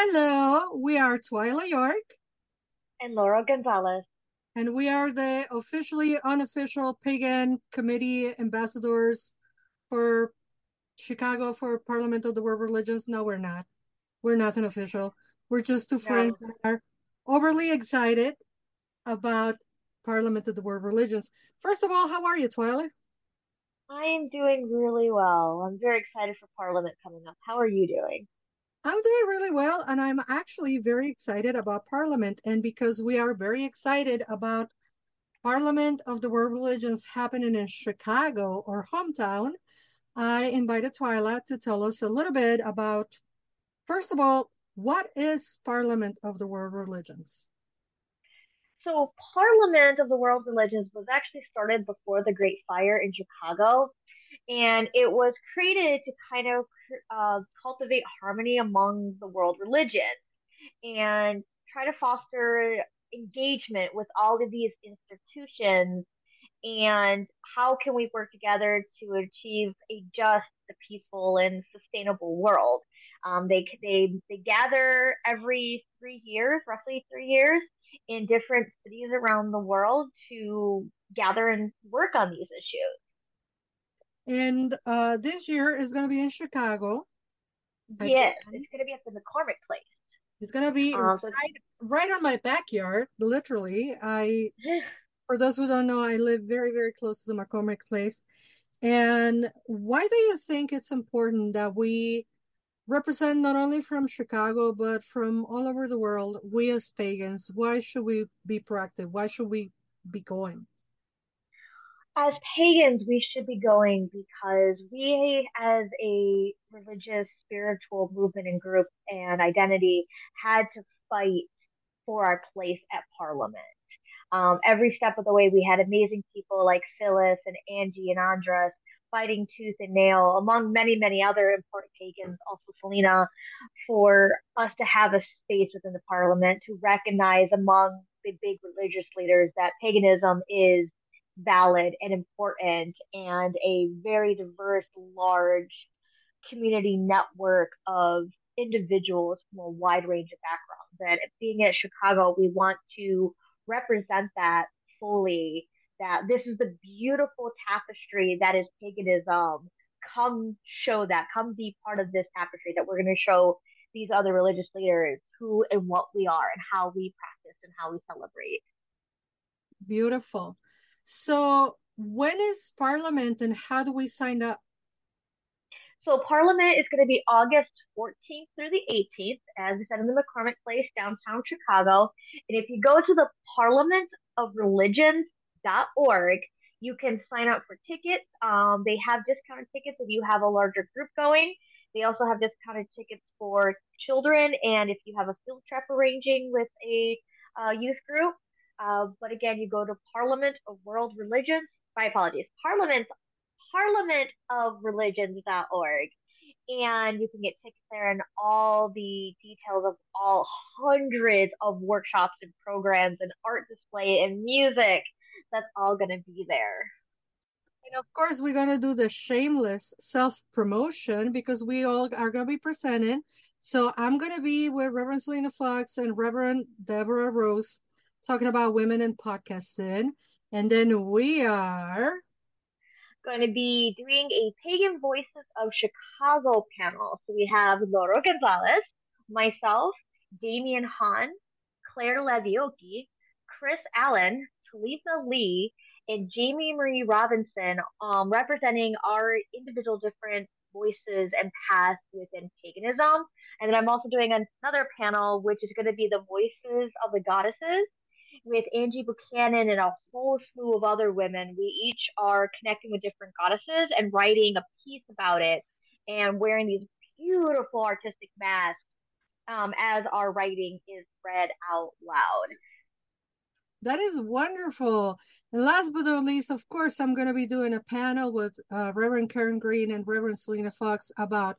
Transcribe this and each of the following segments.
Hello, we are Twyla York. And Laura Gonzalez. And we are the officially unofficial pagan committee ambassadors for Chicago for Parliament of the World Religions. No, we're not. We're nothing official. We're just two no. friends that are overly excited about Parliament of the World Religions. First of all, how are you, Twyla? I am doing really well. I'm very excited for Parliament coming up. How are you doing? I'm doing really well, and I'm actually very excited about Parliament. And because we are very excited about Parliament of the World Religions happening in Chicago, or hometown, I invited Twyla to tell us a little bit about, first of all, what is Parliament of the World Religions? So, Parliament of the World Religions was actually started before the Great Fire in Chicago and it was created to kind of uh, cultivate harmony among the world religions and try to foster engagement with all of these institutions. And how can we work together to achieve a just a peaceful and sustainable world? Um, they, they they gather every three years roughly three years in different cities around the world to gather and work on these issues and uh, this year is going to be in Chicago. Yes, it's going to be at the McCormick Place. It's going to be um, right, right on my backyard, literally. I, for those who don't know, I live very, very close to the McCormick Place. And why do you think it's important that we represent not only from Chicago, but from all over the world, we as pagans? Why should we be proactive? Why should we be going? As pagans, we should be going because we, as a religious, spiritual movement and group and identity, had to fight for our place at Parliament. Um, every step of the way, we had amazing people like Phyllis and Angie and Andras fighting tooth and nail, among many, many other important pagans, also Selena, for us to have a space within the Parliament to recognize among the big religious leaders that paganism is valid and important and a very diverse, large community network of individuals from a wide range of backgrounds. And being at Chicago, we want to represent that fully. That this is the beautiful tapestry that is paganism. Come show that. Come be part of this tapestry that we're going to show these other religious leaders who and what we are and how we practice and how we celebrate. Beautiful. So, when is Parliament and how do we sign up? So, Parliament is going to be August 14th through the 18th, as we said, in the McCormick Place, downtown Chicago. And if you go to the Parliament of Religions.org, you can sign up for tickets. Um, they have discounted tickets if you have a larger group going. They also have discounted tickets for children, and if you have a field trip arranging with a uh, youth group, uh, but again, you go to Parliament of World Religions. My apologies. Parliament, Parliament of Religions.org. And you can get tickets there and all the details of all hundreds of workshops and programs and art display and music. That's all going to be there. And of course, we're going to do the shameless self promotion because we all are going to be presenting. So I'm going to be with Reverend Selena Fox and Reverend Deborah Rose talking about women in podcasting. And then we are going to be doing a Pagan Voices of Chicago panel. So we have Laura Gonzalez, myself, Damian Hahn, Claire Levioki, Chris Allen, Talitha Lee, and Jamie Marie Robinson um, representing our individual different voices and paths within paganism. And then I'm also doing another panel, which is going to be the voices of the goddesses with Angie Buchanan and a whole slew of other women. We each are connecting with different goddesses and writing a piece about it and wearing these beautiful artistic masks um, as our writing is read out loud. That is wonderful. And last but not least, of course, I'm going to be doing a panel with uh, Reverend Karen Green and Reverend Selena Fox about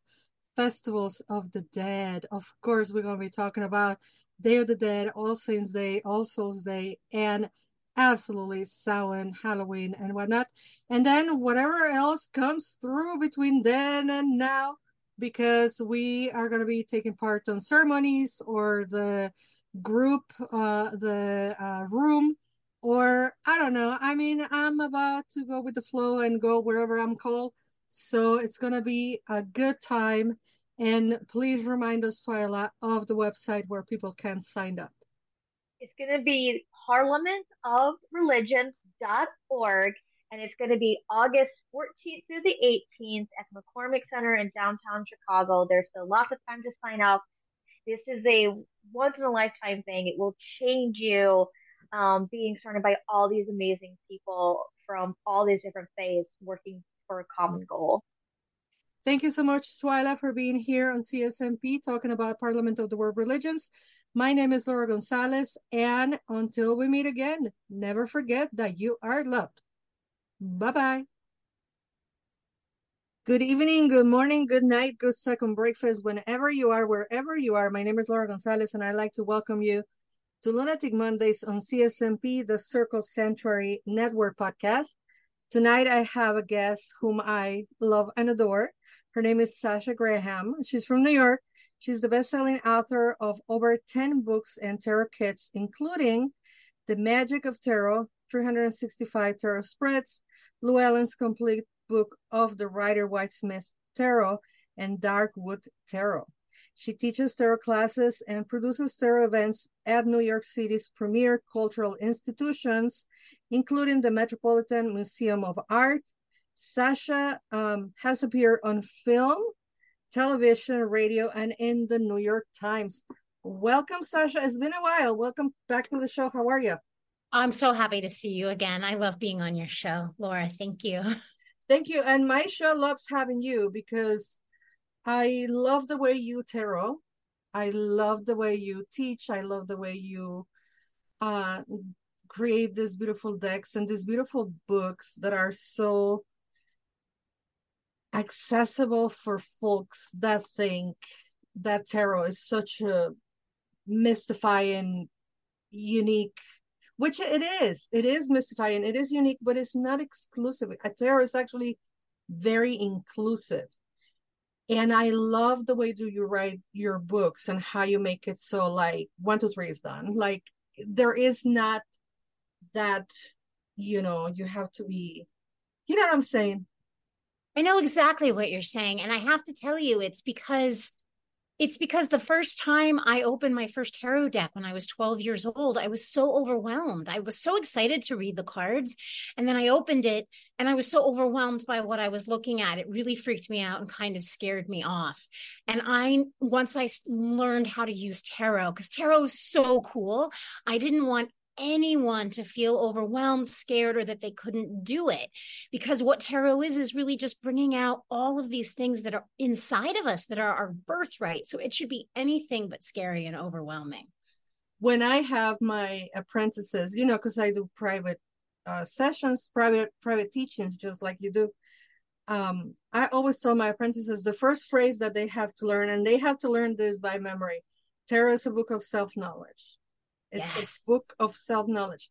festivals of the dead. Of course, we're going to be talking about Day of the Dead, All Saints Day, All Souls Day, and absolutely Samhain, Halloween, and whatnot. And then whatever else comes through between then and now, because we are going to be taking part on ceremonies or the group, uh, the uh, room, or I don't know. I mean, I'm about to go with the flow and go wherever I'm called. So it's going to be a good time. And please remind us, Twyla, of the website where people can sign up. It's going to be parliamentofreligion.org, and it's going to be August 14th through the 18th at the McCormick Center in downtown Chicago. There's still lots of time to sign up. This is a once in a lifetime thing. It will change you um, being surrounded by all these amazing people from all these different faiths working for a common goal. Thank you so much, Twyla, for being here on CSNP talking about Parliament of the World Religions. My name is Laura Gonzalez, and until we meet again, never forget that you are loved. Bye bye. Good evening, good morning, good night, good second breakfast, whenever you are, wherever you are. My name is Laura Gonzalez, and I'd like to welcome you to Lunatic Mondays on CSNP, the Circle Sanctuary Network podcast. Tonight, I have a guest whom I love and adore. Her name is Sasha Graham. She's from New York. She's the best-selling author of over 10 books and tarot kits, including The Magic of Tarot, 365 Tarot Spreads, Llewellyn's complete book of the Rider-Waite-Smith Tarot, and Darkwood Tarot. She teaches tarot classes and produces tarot events at New York City's premier cultural institutions, including the Metropolitan Museum of Art, Sasha um, has appeared on film, television, radio, and in the New York Times. Welcome, Sasha. It's been a while. Welcome back to the show. How are you? I'm so happy to see you again. I love being on your show, Laura. Thank you. Thank you. And my show loves having you because I love the way you tarot. I love the way you teach. I love the way you uh, create these beautiful decks and these beautiful books that are so accessible for folks that think that tarot is such a mystifying, unique, which it is. It is mystifying. It is unique, but it's not exclusive. A tarot is actually very inclusive. And I love the way do you write your books and how you make it so like one, two, three is done. Like there is not that, you know, you have to be, you know what I'm saying? I know exactly what you're saying. And I have to tell you, it's because it's because the first time I opened my first tarot deck when I was 12 years old, I was so overwhelmed. I was so excited to read the cards. And then I opened it and I was so overwhelmed by what I was looking at. It really freaked me out and kind of scared me off. And I, once I learned how to use tarot, because tarot is so cool, I didn't want anyone to feel overwhelmed, scared, or that they couldn't do it. Because what tarot is, is really just bringing out all of these things that are inside of us that are our birthright. So it should be anything but scary and overwhelming. When I have my apprentices, you know, because I do private uh, sessions, private private teachings, just like you do. Um, I always tell my apprentices the first phrase that they have to learn, and they have to learn this by memory. Tarot is a book of self knowledge it's yes. a book of self knowledge.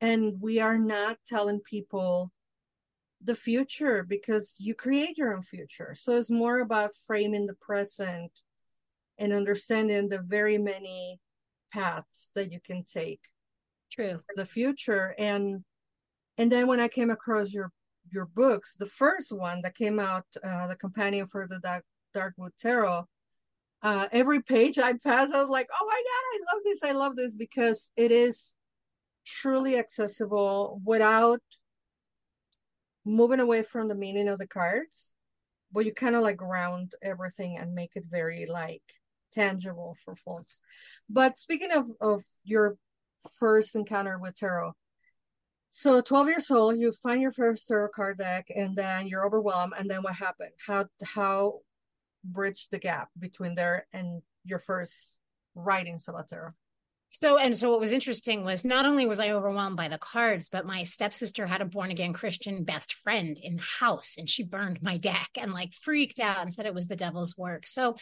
And we are not telling people the future because you create your own future. So it's more about framing the present and understanding the very many paths that you can take true for the future and and then when i came across your your books the first one that came out uh, the companion for the dark darkwood tarot uh, every page I pass, I was like, oh my God, I love this. I love this because it is truly accessible without moving away from the meaning of the cards, but you kind of like ground everything and make it very like tangible for folks. But speaking of, of your first encounter with tarot, so 12 years old, you find your first tarot card deck and then you're overwhelmed. And then what happened? How, how bridge the gap between there and your first writing Sabatero? So, and so what was interesting was not only was I overwhelmed by the cards, but my stepsister had a born again Christian best friend in the house and she burned my deck and like freaked out and said it was the devil's work. So,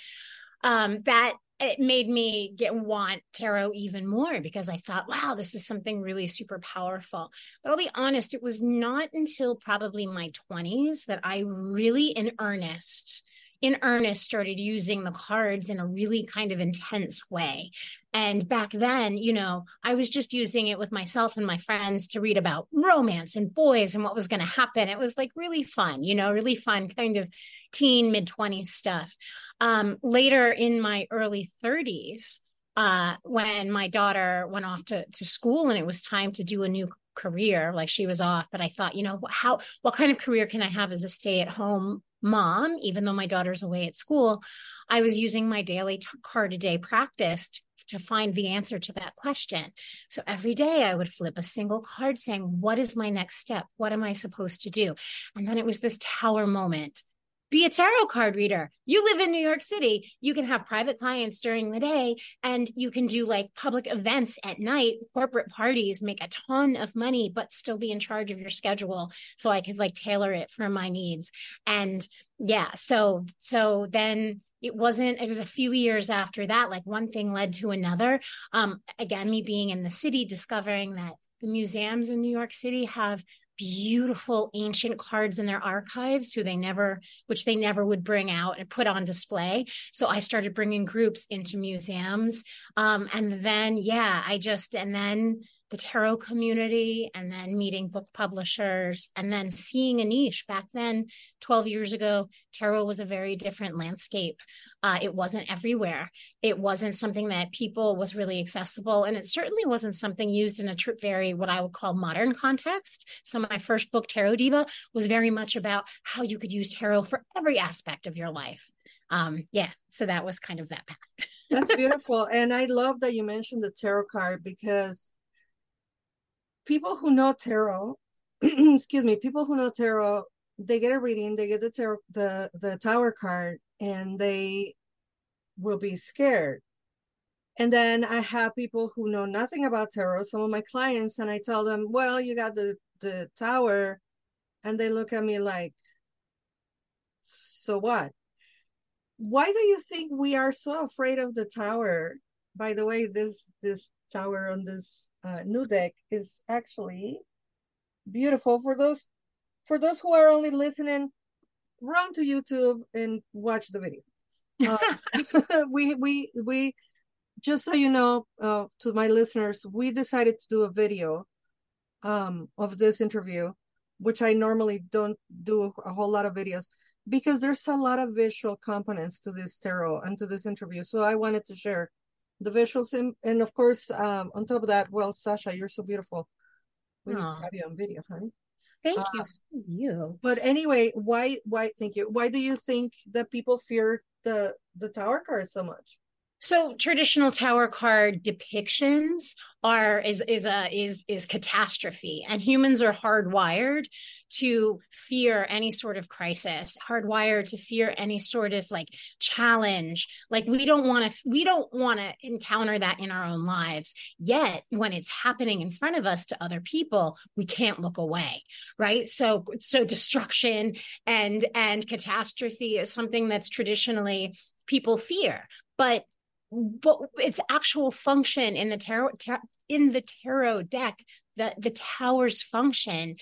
um, that it made me get want tarot even more because I thought, wow, this is something really super powerful. But I'll be honest, it was not until probably my 20s that I really in earnest in earnest started using the cards in a really kind of intense way. And back then, you know, I was just using it with myself and my friends to read about romance and boys and what was going to happen. It was like really fun, you know, really fun kind of teen, mid 20s stuff. Um, later in my early 30s, uh, when my daughter went off to, to school and it was time to do a new career like she was off but i thought you know how what kind of career can i have as a stay at home mom, even though my daughter's away at school, I was using my daily t- card a day practice to, to find the answer to that question. So every day I would flip a single card saying, What is my next step? What am I supposed to do? And then it was this tower moment be a tarot card reader. You live in New York City. You can have private clients during the day and you can do like public events at night, corporate parties, make a ton of money, but still be in charge of your schedule. So I could like tailor it for my needs. And yeah, so, so then it wasn't it was a few years after that like one thing led to another um again me being in the city discovering that the museums in New York City have beautiful ancient cards in their archives who they never which they never would bring out and put on display. So i started bringing groups into museums. Um, and then yeah i just and then the tarot community and then meeting book publishers and then seeing a niche. Back then 12 years ago tarot was a very different landscape. Uh, it wasn't everywhere. It wasn't something that people was really accessible and it certainly wasn't something used in a tr- very what i would call modern context. So my first book tarot diva was very much about how you could use tarot for every aspect of your life. Um yeah so that was kind of that path. That's beautiful and i love that you mentioned the tarot card because people who know tarot, excuse me, people who know tarot, they get a reading, they get the tarot, the the tower card, and they will be scared. And then I have people who know nothing about tarot, some of my clients, and I tell them, well, you got the the tower, and they look at me like, so what? Why do you think we are so afraid of the tower? By the way, this this tower on this uh, new deck is actually beautiful for those for those who are only listening run to youtube and watch the video. Uh, we we we just so you know uh, to my listeners we decided to do a video um, of this interview which i normally don't do a whole lot of videos because there's a lot of visual components to this tarot and to this interview. So i wanted to share the visuals and, and of course um, on top of that well sasha you're so beautiful. We need to have you on video honey. Thank uh, you so you. but anyway why why thank you. Why do you think that people fear the the tower card so much so traditional tower card depictions are is is a is is catastrophe and humans are hardwired to fear any sort of crisis hardwired to fear any sort of like challenge. Like we don't want to we don't want to encounter that in our own lives. Yet when it's happening in front of us to other people we can't look away right? So so destruction and and catastrophe is something that's traditionally people fear. But but its actual function in the tarot tar- in the tarot deck the the tower's function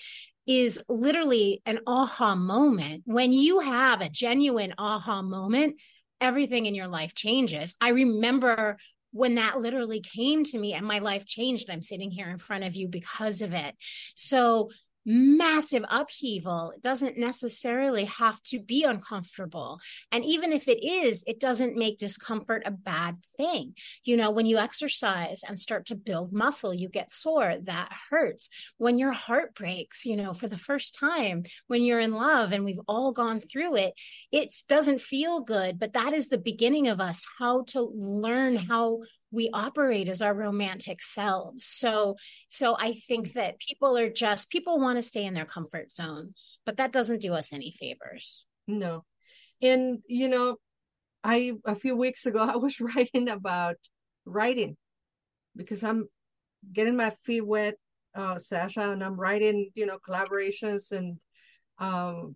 is literally an aha moment. When you have a genuine aha moment everything in your life changes. I remember when that literally came to me and my life changed i'm sitting here in front of you because of it. So massive upheaval it doesn't necessarily have to be uncomfortable. And even if it is it doesn't make discomfort a bad thing. You know when you exercise and start to build muscle you get sore that hurts. When your heart breaks you know for the first time when you're in love and we've all gone through it it doesn't feel good but that is the beginning of us how to learn how we operate as our romantic selves. So so i think that people are just people want to stay in their comfort zones but that doesn't do us any favors. No. And you know i a few weeks ago i was writing about writing because I'm getting my feet wet, uh, Sasha, and I'm writing, you know, collaborations and, um,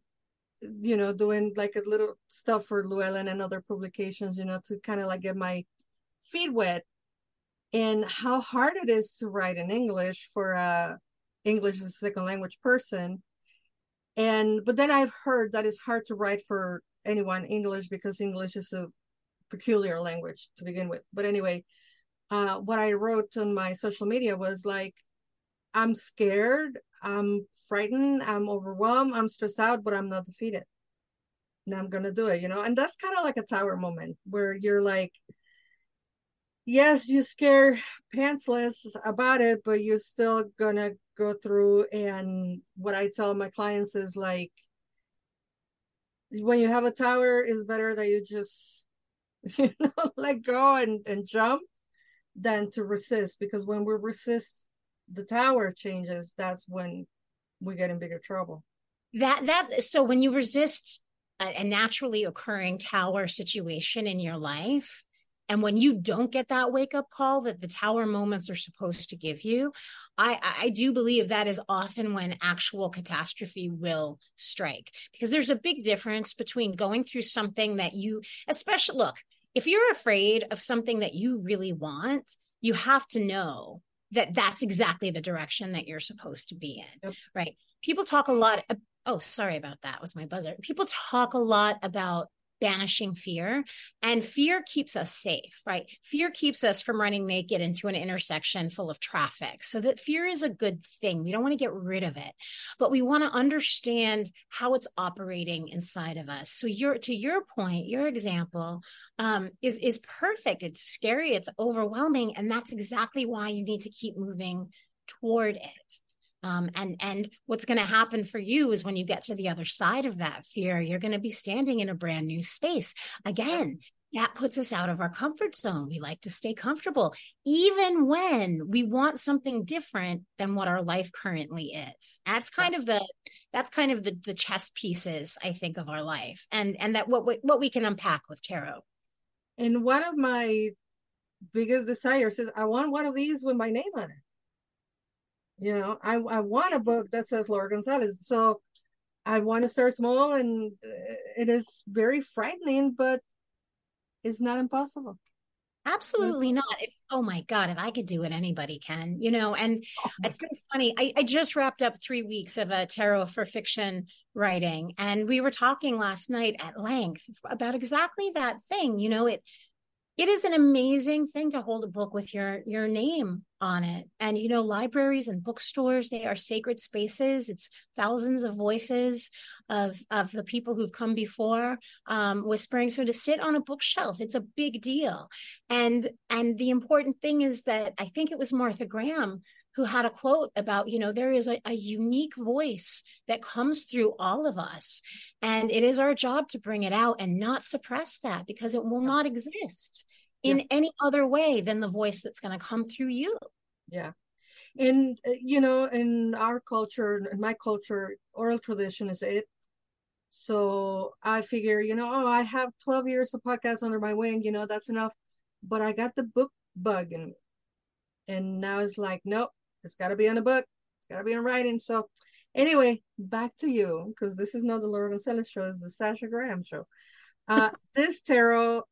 you know, doing like a little stuff for Llewellyn and other publications, you know, to kind of like get my feet wet and how hard it is to write in English for a English as a second language person. And but then I've heard that it's hard to write for anyone English because English is a peculiar language to begin with. But anyway, uh, what I wrote on my social media was like, I'm scared, I'm frightened, I'm overwhelmed, I'm stressed out, but I'm not defeated. And I'm gonna do it, you know. And that's kind of like a tower moment where you're like, yes, you scare pantsless about it, but you're still gonna go through. And what I tell my clients is like, when you have a tower, it's better that you just you know let go and and jump than to resist because when we resist the tower changes that's when we get in bigger trouble that that so when you resist a, a naturally occurring tower situation in your life and when you don't get that wake up call that the tower moments are supposed to give you, I, I do believe that is often when actual catastrophe will strike. Because there's a big difference between going through something that you, especially, look, if you're afraid of something that you really want, you have to know that that's exactly the direction that you're supposed to be in. Yep. Right. People talk a lot. Oh, sorry about that. Was my buzzer. People talk a lot about banishing fear. And fear keeps us safe, right? Fear keeps us from running naked into an intersection full of traffic. So that fear is a good thing. We don't want to get rid of it, but we want to understand how it's operating inside of us. So your to your point, your example um, is is perfect. It's scary. It's overwhelming, and that's exactly why you need to keep moving toward it. Um, and and what's going to happen for you is when you get to the other side of that fear, you're going to be standing in a brand new space again. That puts us out of our comfort zone. We like to stay comfortable, even when we want something different than what our life currently is. That's kind of the that's kind of the the chess pieces I think of our life, and and that what we, what we can unpack with tarot. And one of my biggest desires is I want one of these with my name on it. You know, I, I want a book that says Laura Gonzalez. So I want to start small and uh, it is very frightening, but it's not impossible. Absolutely not. If, oh my God, if I could do it, anybody can, you know. And oh it's kind of funny. I, I just wrapped up three weeks of a tarot for fiction writing, and we were talking last night at length about exactly that thing. You know, it it is an amazing thing to hold a book with your your name on it. And you know libraries and bookstores they are sacred spaces. It's thousands of voices of of the people who've come before um, whispering. So to sit on a bookshelf it's a big deal. And and the important thing is that i think it was martha graham who had a quote about, you know, there is a, a, unique voice that comes through all of us. And it is our job to bring it out and not suppress that because it will not exist in yeah. any other way than the voice that's going to come through you. Yeah. And, uh, you know, in our culture, in my culture, oral tradition is it. So I figure, you know, oh, I have 12 years of podcasts under my wing, you know, that's enough. But I got the book bug in me. And now it's like, nope, it's got to be on a book. It's got to be in writing. So, anyway, back to you because this is not the Laura Gonzalez show. It's the Sasha Graham show. Uh, this tarot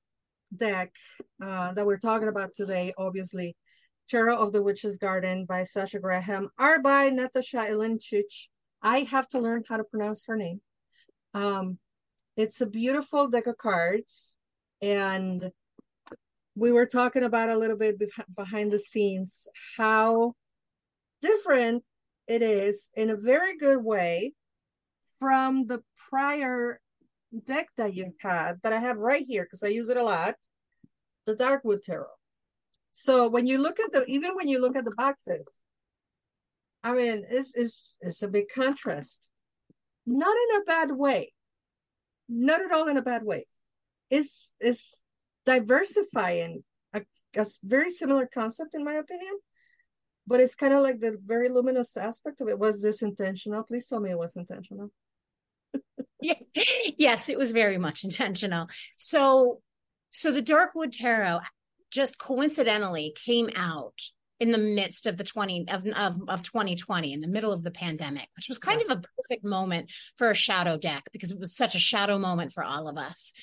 deck uh, that we're talking about today, obviously, Tarot of the Witch's Garden by Sasha Graham, are by Natasha Ilincic. I have to learn how to pronounce her name. Um, it's a beautiful deck of cards, and we were talking about a little bit behind the scenes how different it is in a very good way from the prior deck that you had that I have right here because I use it a lot, the Darkwood Tarot. So when you look at the even when you look at the boxes, I mean it's it's it's a big contrast. Not in a bad way. Not at all in a bad way. It's it's diversifying a, a very similar concept in my opinion but it's kind of like the very luminous aspect of it. Was this intentional? Please tell me it was intentional. yeah. Yes, it was very much intentional. So, so the Darkwood Tarot, just coincidentally came out in the midst of the 20 of, of, of 2020 in the middle of the pandemic which was kind yeah. of a perfect moment for a shadow deck because it was such a shadow moment for all of us.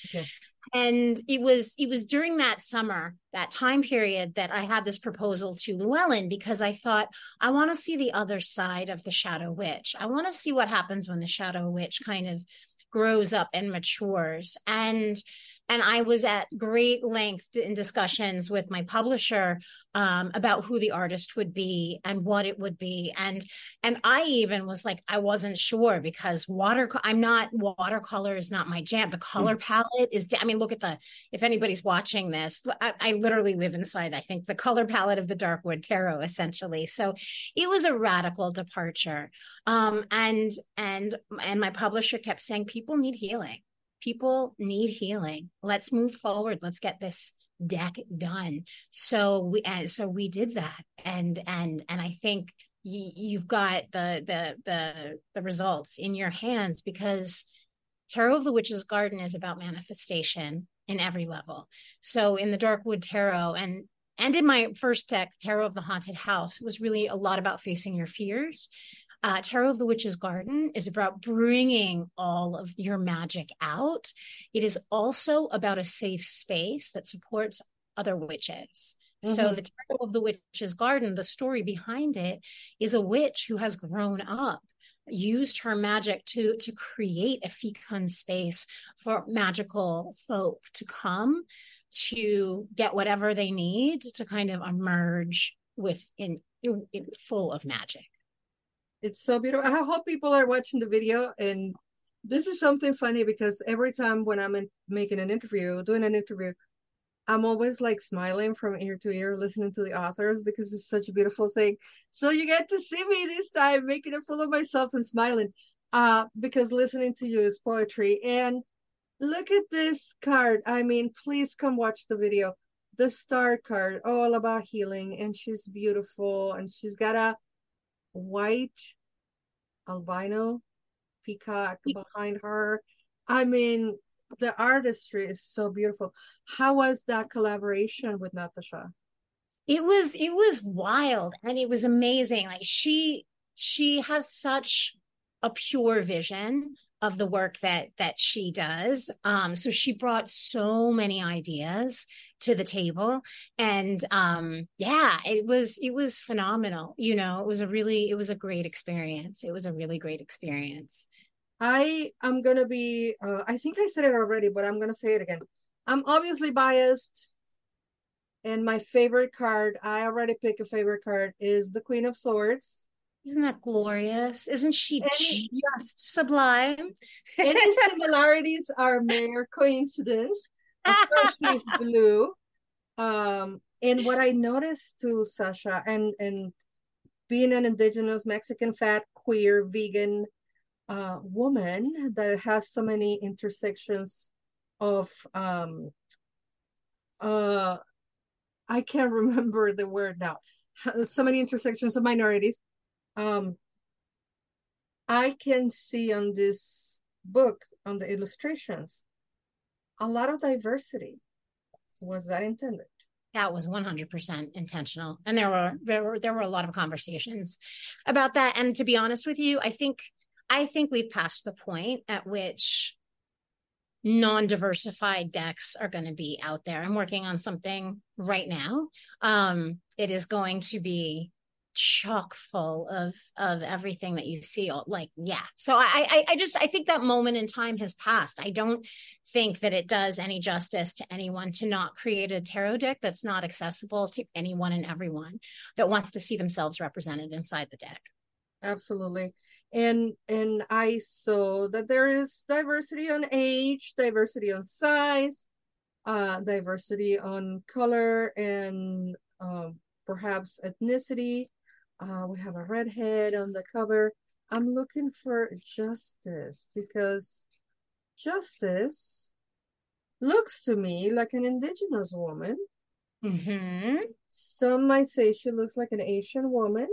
And it was it was during that summer that time period that i had this proposal to llewellyn because i thought i want to see the other side of the shadow witch. I want to see what happens when the shadow witch kind of grows up and matures. And and I was at great length in discussions with my publisher um, about who the artist would be and what it would be, and and I even was like I wasn't sure because water I'm not watercolor is not my jam. The color mm. palette is. I mean, look at the if anybody's watching this, I, I literally live inside. I think the color palette of the Darkwood Tarot essentially. So it was a radical departure, um, and and and my publisher kept saying people need healing people need healing. Let's move forward. Let's get this deck done. So we and so we did that, and and and I think y- you've got the the the the results in your hands because Tarot of the Witch's Garden is about manifestation in every level. So in the Darkwood Tarot and and in my first deck, Tarot of the Haunted House, was really a lot about facing your fears uh, Tarot of the Witch's Garden is about bringing all of your magic out. It is also about a safe space that supports other witches. Mm-hmm. So, the Tarot of the Witch's Garden, the story behind it is a witch who has grown up used her magic to to create a fecund space for magical folk to come to get whatever they need to kind of emerge with in, in full of magic it's so beautiful. I hope people are watching the video. And this is something funny because every time when I'm in, making an interview, doing an interview, I'm always like smiling from ear to ear, listening to the authors because it's such a beautiful thing. So you get to see me this time making a fool of myself and smiling uh, because listening to you is poetry. And look at this card. I mean, please come watch the video. The star card, all about healing. And she's beautiful. And she's got a white albino peacock behind her. I mean, the artistry is so beautiful. How was that collaboration with Natasha? It was it was wild and it was amazing. Like she she has such a pure vision of the work that that she does. Um so she brought so many ideas to the table and um yeah it was it was phenomenal you know it was a really it was a great experience. It was a really great experience. I am going to be uh, i think i said it already but i'm going to say it again. I'm obviously biased and my favorite card i already pick a favorite card is the queen of swords isn't that glorious? Isn't she any, just sublime? any similarities are mere coincidence. Especially blue. Um, and what I noticed too, Sasha, and and being an indigenous Mexican fat queer vegan uh, woman that has so many intersections of um uh I can't remember the word now. So many intersections of minorities um, I can see on this book, on the illustrations, a lot of diversity. Was that intended? That was 100% intentional. And there were, there were, there were a lot of conversations about that. And to be honest with you, I think, I think we've passed the point at which non-diversified decks are going to be out there. I'm working on something right now. Um, it is going to be chock full of of everything that you see like yeah. So I, I i just i think that moment in time has passed. I don't think that it does any justice to anyone to not create a tarot deck that's not accessible to anyone and everyone that wants to see themselves represented inside the deck. Absolutely. And and i saw that there is diversity on age diversity on size uh diversity on color and um perhaps ethnicity uh, we have a redhead on the cover. I'm looking for justice because justice looks to me like an indigenous woman. Mm-hmm. Some might say she looks like an Asian woman.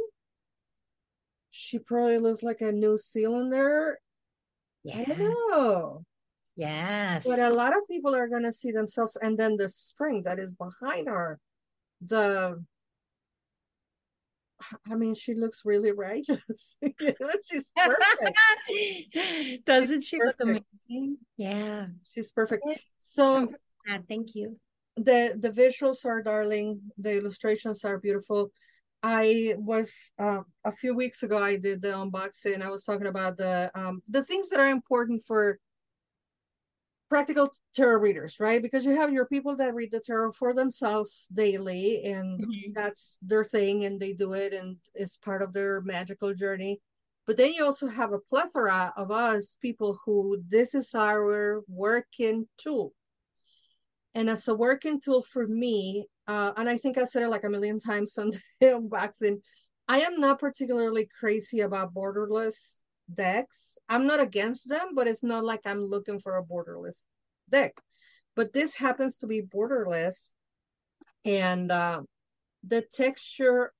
She probably looks like a New Zealander. Yeah. I don't know. Yes. But a lot of people are going to see themselves, and then the string that is behind her, the I mean, she looks really righteous. you know, she's perfect. Doesn't she's she perfect. look amazing? Yeah, she's perfect. So, thank you. The the visuals are darling. The illustrations are beautiful. I was uh, a few weeks ago. I did the unboxing. I was talking about the um, the things that are important for practical tarot readers, right? Because you have your people that read the tarot for themselves daily, and mm-hmm. that's their thing, and they do it, and it's part of their magical journey. But then you also have a plethora of us people who this is our working tool. And as a working tool for me, uh, and I think I said it like a million times on the unboxing, I am not particularly crazy about borderless decks. I'm not against them, but it's not like I'm looking for a borderless deck. But this happens to be borderless, and uh, the texture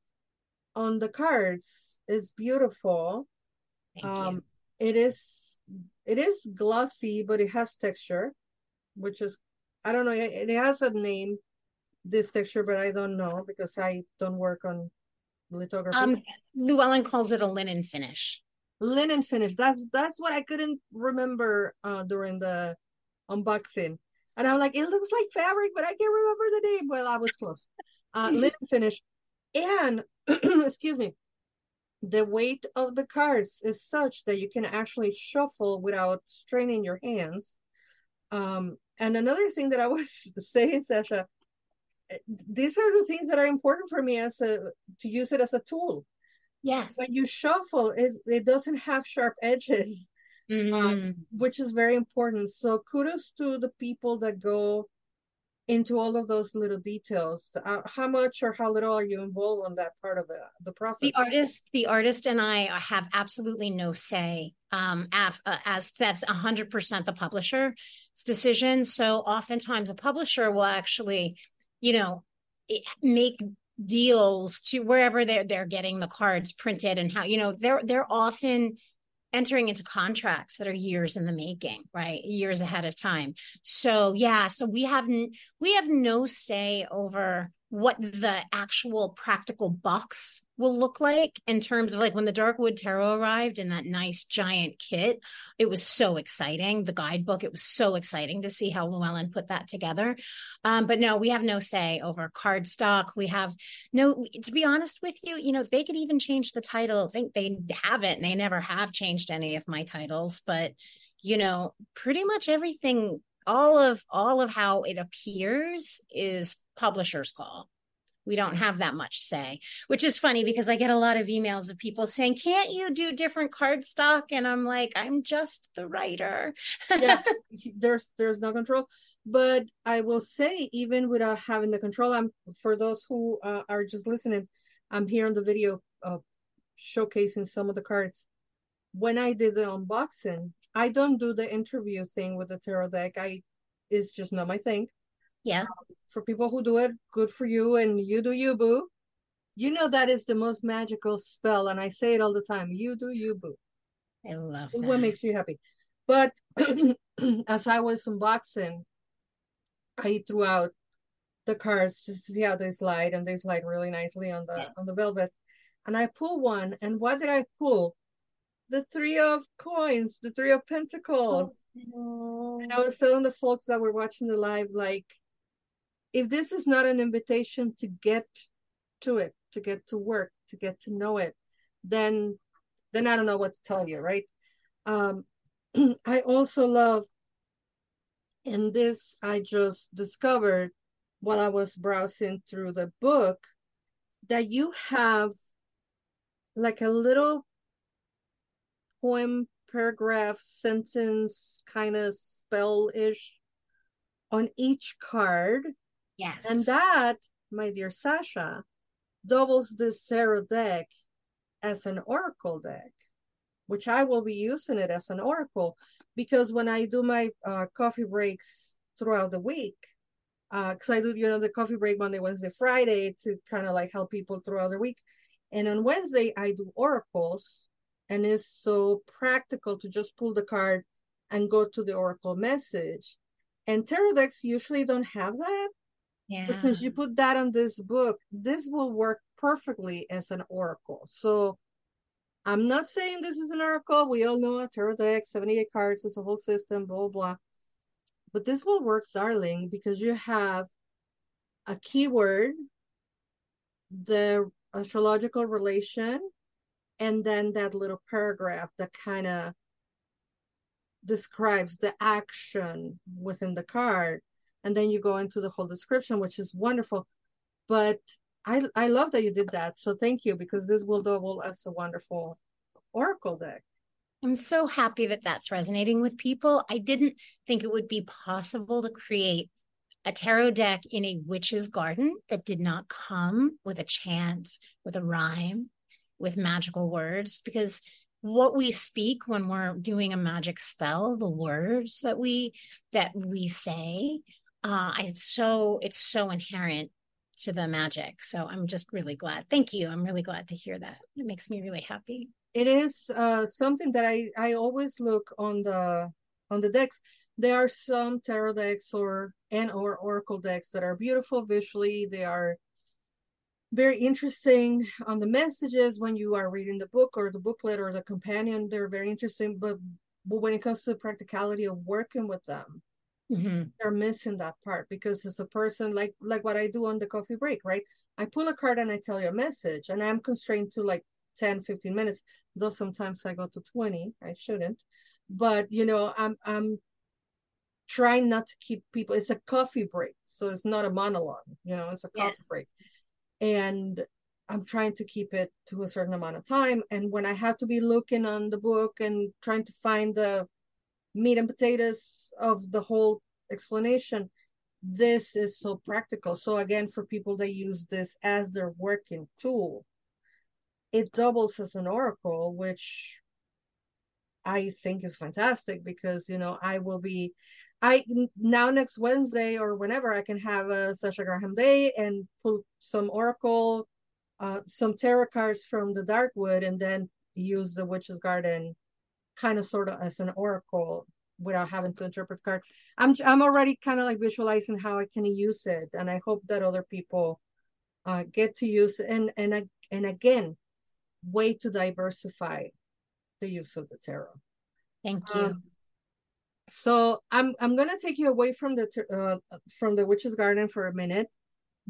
on the cards is beautiful. Thank um, you. It is it is glossy, but it has texture, which is I don't know. It, it has a name, this texture, but I don't know because I don't work on lithography. Um, Llewellyn calls it a linen finish linen finish. That's that's what I couldn't remember uh, during the unboxing. And I'm like, it looks like fabric, but I can't remember the name. Well, I was close. Uh, linen finish. And excuse me, the weight of the cards is such that you can actually shuffle without straining your hands. Um, and another thing that I was saying, Sasha, these are the things that are important for me as a to use it as a tool Yes. When you shuffle, it, it doesn't have sharp edges, mm-hmm. um, which is very important. So kudos to the people that go into all of those little details. Uh, how much or how little are you involved on that part of it, the process? The artist, the artist, and I have absolutely no say. Um, af, uh, as that's hundred percent the publisher's decision. So oftentimes a publisher will actually, you know, make deals to wherever they're they're getting the cards printed and how you know they're they're often entering into contracts that are years in the making right? Years ahead of time. So yeah so we haven't we have no say over what the actual practical box will look like in terms of like when the Darkwood Tarot arrived in that nice giant kit. It was so exciting. The guidebook, it was so exciting to see how Llewellyn put that together. Um, but no, we have no say over cardstock. We have no, to be honest with you, you know, they could even change the title. I think they haven't. They never have changed any of my titles, but you know, pretty much everything all of all of how it appears is publisher's call. We don't have that much say which is funny because i get a lot of emails of people saying can't you do different cardstock? And i'm like i'm just the writer. Yeah. There's there's no control. But i will say even without having the control i'm for those who uh, are just listening i'm here on the video uh, showcasing some of the cards. When i did the unboxing I don't do the interview thing with the tarot deck. I it's just not my thing. Yeah. Um, for people who do it, good for you and you do you boo. You know that is the most magical spell, and I say it all the time. You do you boo. I love that. What makes you happy? But as I was unboxing, I threw out the cards just to see how they slide, and they slide really nicely on the yeah. on the velvet. And I pull one, and what did I pull? The three of coins, the three of pentacles. Oh. And I was telling the folks that were watching the live, like, if this is not an invitation to get to it, to get to work, to get to know it, then then I don't know what to tell you, right? Um, I also love, and this I just discovered while I was browsing through the book, that you have like a little poem, paragraph, sentence kind of spell ish on each card. Yes. And that, my dear Sasha, doubles this tarot deck as an oracle deck, which I will be using it as an oracle because when I do my uh, coffee breaks throughout the week, because uh, I do, you know, the coffee break Monday, Wednesday, Friday to kind of like help people throughout the week. And on Wednesday, I do oracles and it's so practical to just pull the card and go to the oracle message. And tarot decks usually don't have that. Yeah. But since you put that on this book, this will work perfectly as an oracle. So I'm not saying this is an oracle. We all know a tarot deck, 78 cards, is a whole system, blah, blah, blah. But this will work, darling, because you have a keyword, the astrological relation, and then that little paragraph that kind of describes the action within the card. And then you go into the whole description which is wonderful. But i i love that you did that. So thank you because this will double as a wonderful oracle deck. I'm so happy that that's resonating with people. I didn't think it would be possible to create a tarot deck in a witch's garden that did not come with a chant with a rhyme with magical words because what we speak when we're doing a magic spell the words that we that we say uh it's so it's so inherent to the magic. So i'm just really glad. Thank you. I'm really glad to hear that. It makes me really happy. It is uh something that i i always look on the on the decks. There are some tarot decks or and or oracle decks that are beautiful visually. They are very interesting on the messages when you are reading the book or the booklet or the companion they're very interesting but, but when it comes to the practicality of working with them mm-hmm. they're missing that part because as a person like like what i do on the coffee break right i pull a card and i tell you a message and i'm constrained to like 10 15 minutes though sometimes i go to 20 i shouldn't but you know i'm i'm trying not to keep people it's a coffee break so it's not a monologue you know it's a coffee yeah. break and I'm trying to keep it to a certain amount of time. And when I have to be looking on the book and trying to find the meat and potatoes of the whole explanation, this is so practical. So again, for people that use this as their working tool, it doubles as an oracle, which I think is fantastic because you know I will be I now next Wednesday or whenever I can have a Sasha Graham day and put some oracle, uh, some tarot cards from the dark wood, and then use the witch's garden, kind of sort of as an oracle without having to interpret the card. I'm I'm already kind of like visualizing how I can use it, and I hope that other people uh, get to use and and and again, way to diversify the use of the tarot. Thank you. Um, so I'm I'm gonna take you away from the uh, from the witch's garden for a minute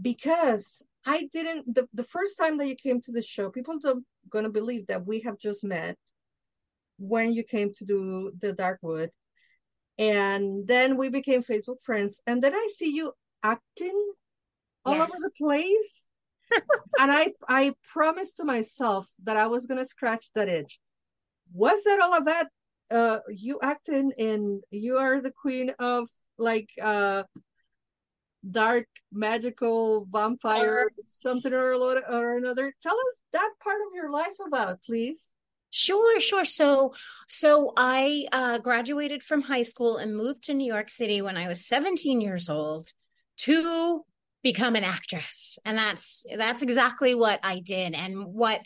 because I didn't the, the first time that you came to the show, people don't gonna believe that we have just met when you came to do the Darkwood. And then we became Facebook friends. And then I see you acting all yes. over the place. and I I promised to myself that I was gonna scratch that itch. Was that all of that uh you acting in and you are the queen of like uh dark magical vampire something or, or another tell us that part of your life about please Sure, sure. So, so I uh, graduated from high school and moved to New York City when I was 17 years old to become an actress, and that's that's exactly what I did. And what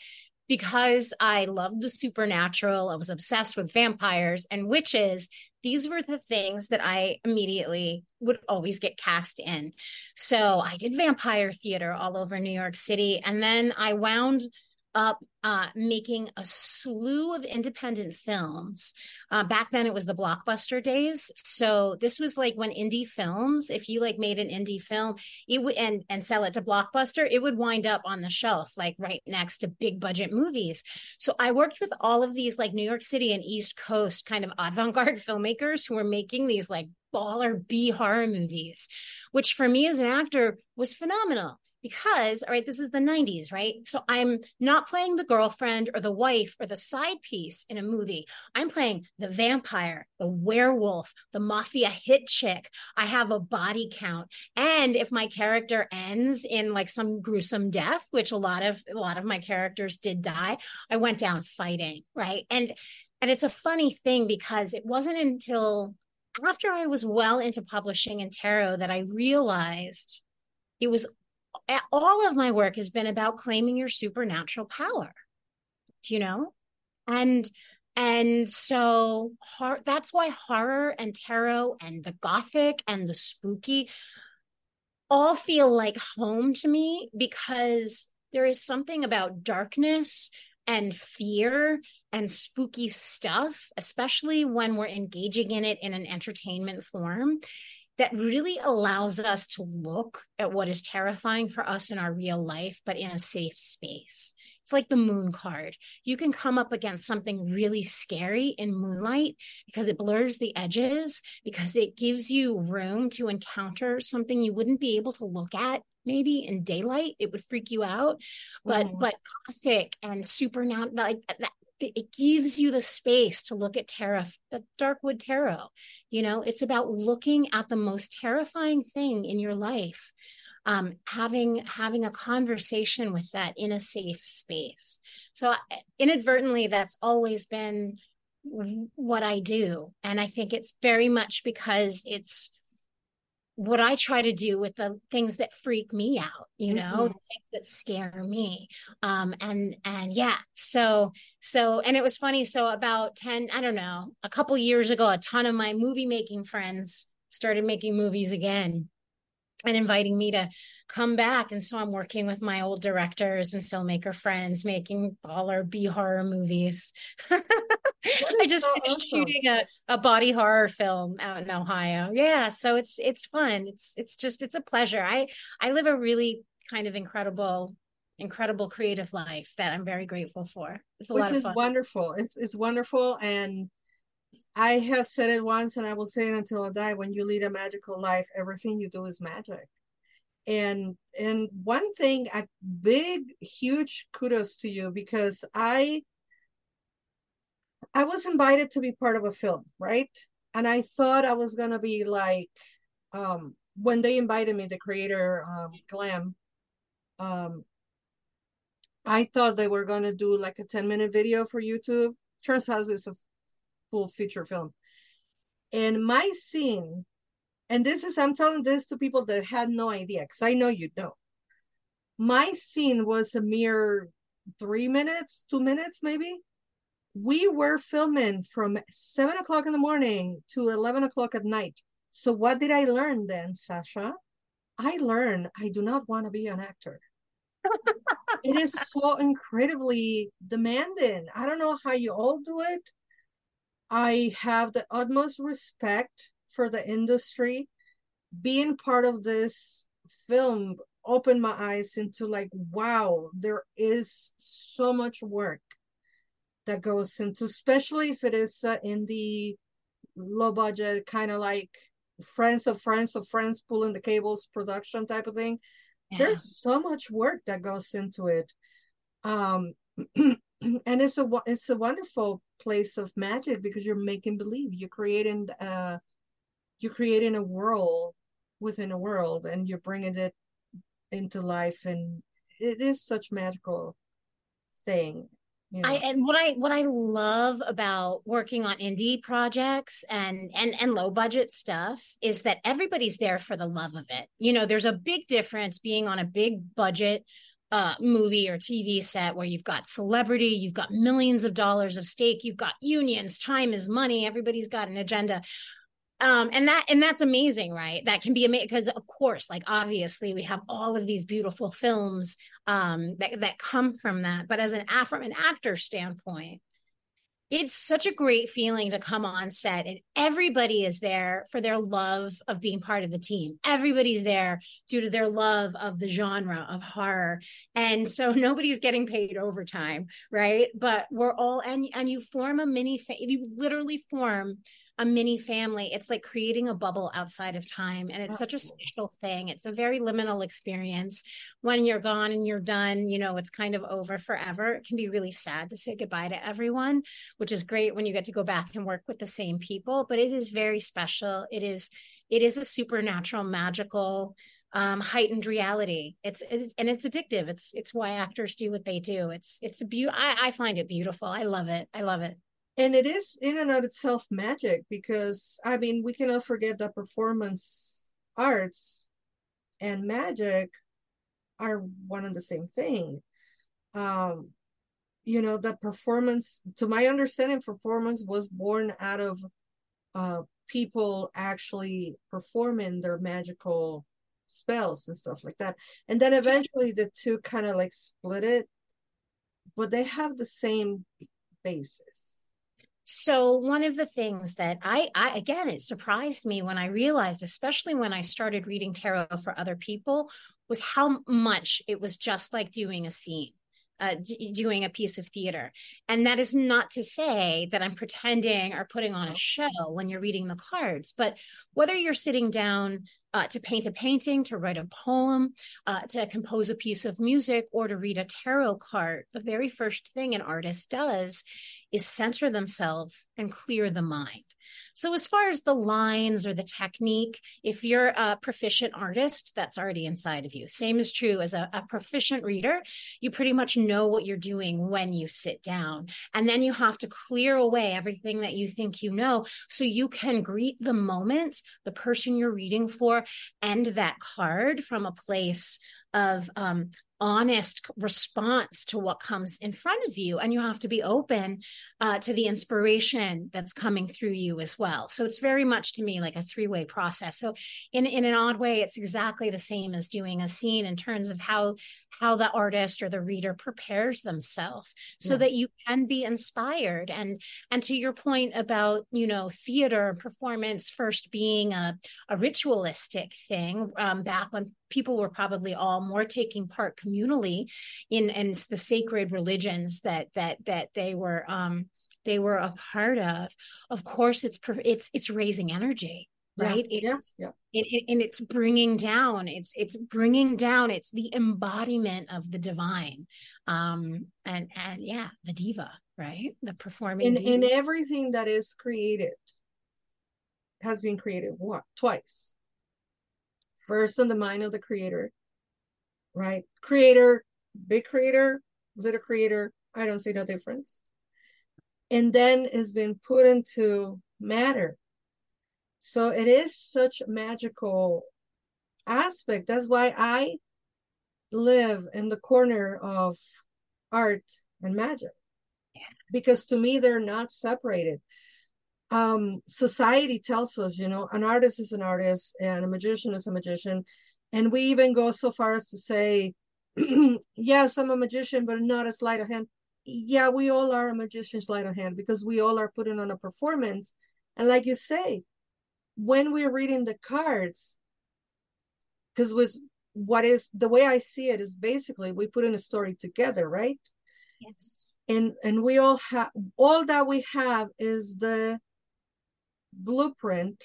because I loved the supernatural. I was obsessed with vampires and witches. These were the things that I immediately would always get cast in. So I did vampire theater all over New York City. And then I wound up uh, making a slew of independent films. Uh, back then, it was the blockbuster days. So this was like when indie films, if you like made an indie film, it would and and sell it to blockbuster, it would wind up on the shelf, like right next to big budget movies. So I worked with all of these like New York City and East Coast kind of avant-garde filmmakers who were making these like baller B horror movies, which for me as an actor was phenomenal because all right this is the 90s right? So i'm not playing the girlfriend or the wife or the side piece in a movie. I'm playing the vampire the werewolf the mafia hit chick. I have a body count. And if my character ends in like some gruesome death which a lot of a lot of my characters did die i went down fighting right? And and it's a funny thing because it wasn't until after I was well into publishing and tarot that I realized it was all of my work has been about claiming your supernatural power you know? And And so that's why horror and tarot and the gothic and the spooky all feel like home to me because there is something about darkness and fear and spooky stuff, especially when we're engaging in it in an entertainment form, that really allows us to look at what is terrifying for us in our real life, but in a safe space. It's like the moon card. You can come up against something really scary in moonlight because it blurs the edges, because it gives you room to encounter something you wouldn't be able to look at maybe in daylight it would freak you out but mm-hmm. but gothic and supernatural like that it gives you the space to look at tarot the darkwood tarot you know it's about looking at the most terrifying thing in your life um, having having a conversation with that in a safe space. So inadvertently, that's always been what I do, and I think it's very much because it's what I try to do with the things that freak me out, you know, mm-hmm. the things that scare me. Um, and and yeah, so so and it was funny. So about 10, I don't know, a couple years ago, a ton of my movie making friends started making movies again and inviting me to come back. And so I'm working with my old directors and filmmaker friends making baller B horror movies. I just so finished awesome. shooting a, a body horror film out in Ohio. Yeah, so it's it's fun. It's it's just it's a pleasure. I I live a really kind of incredible incredible creative life that I'm very grateful for. It's a Which lot of fun. wonderful. It's it's wonderful and I have said it once and I will say it until I die. When you lead a magical life, everything you do is magic. And and one thing, a big, huge kudos to you because I I was invited to be part of a film, right? And I thought I was gonna be like um when they invited me, the creator um Glam, um I thought they were gonna do like a 10 minute video for YouTube. Turns out it's a full feature film. And my scene, and this is, I'm telling this to people that had no idea, because I know you know. My scene was a mere three minutes, two minutes maybe. We were filming from seven o'clock in the morning to 11 o'clock at night. So, what did I learn then, Sasha? I learned I do not want to be an actor. it is so incredibly demanding. I don't know how you all do it. I have the utmost respect for the industry. Being part of this film opened my eyes into like, wow, there is so much work that goes into, especially if it is uh, in the low budget, kind of like friends of friends of friends pulling the cables production type of thing. Yeah. There's so much work that goes into it. Um, and it's a it's a wonderful place of magic because you're making believe you're creating uh you're creating a world within a world and you're bringing it into life and it is such magical thing I and what I what I love about working on indie projects and and and low budget stuff is that everybody's there for the love of it. You know, there's a big difference being on a big budget uh, movie or TV set where you've got celebrity, you've got millions of dollars of stake, you've got unions, time is money, everybody's got an agenda. Um, and that and that's amazing, right? That can be amazing because, of course, like obviously, we have all of these beautiful films um, that that come from that. But as an from an actor standpoint, it's such a great feeling to come on set and everybody is there for their love of being part of the team. Everybody's there due to their love of the genre of horror. And so nobody's getting paid overtime, right? But we're all and and you form a mini you literally form a mini family. It's like creating a bubble outside of time. And it's Absolutely. such a special thing. It's a very liminal experience. When you're gone and you're done, you know, it's kind of over forever. It can be really sad to say goodbye to everyone, which is great when you get to go back and work with the same people. But it is very special. It is, it is a supernatural, magical, um, heightened reality. It's, it's, and it's addictive. It's it's why actors do what they do. It's it's a beauty. I, I find it beautiful. I love it. I love it and it is in and of itself magic because i mean we cannot forget that performance arts and magic are one and the same thing. Um you know that performance to my understanding performance was born out of uh people actually performing their magical spells and stuff like that. And then eventually the two kind of like split it but they have the same basis so one of the things that I, I again it surprised me when i realized especially when i started reading tarot for other people was how much it was just like doing a scene uh, d- doing a piece of theater. And that is not to say that I'm pretending or putting on a show when you're reading the cards, but whether you're sitting down uh, to paint a painting, to write a poem, uh, to compose a piece of music, or to read a tarot card, the very first thing an artist does is center themselves and clear the mind. So, as far as the lines or the technique, if you're a proficient artist, that's already inside of you. Same is true as a, a, proficient reader. You pretty much know what you're doing when you sit down. And then you have to clear away everything that you think you know so you can greet the moment, the person you're reading for, and that card from a place of um, honest response to what comes in front of you and you have to be open uh, to the inspiration that's coming through you as well. So it's very much to me like a three-way process. So in in an odd way it's exactly the same as doing a scene in terms of how how the artist or the reader prepares themselves so yeah. that you can be inspired. And and to your point about you know theater performance first being a, a ritualistic thing um, back when people were probably all more taking part communally in and the sacred religions that that that they were um they were a part of of course it's it's it's raising energy right? Yeah. it's yeah. It, it, and it's bringing down it's it's bringing down it's the embodiment of the divine um and and yeah the diva right? The performing and, and everything that is created has been created what? Twice. First in the mind of the creator right creator big creator little creator i don't see no difference and then it's been put into matter so it is such magical aspect. That's why I live in the corner of art and magic. Because to me, they're not separated. Um, society tells us, you know, an artist is an artist and a magician is a magician. And we even go so far as to say, yes, I'm a magician, but not a sleight of hand. Yeah, we all are a magician sleight of hand because we all are putting on a performance. And like you say, when we're reading the cards, because was what is the way I see it is basically we put in a story together, right? Yes. And and we all have all that we have is the blueprint,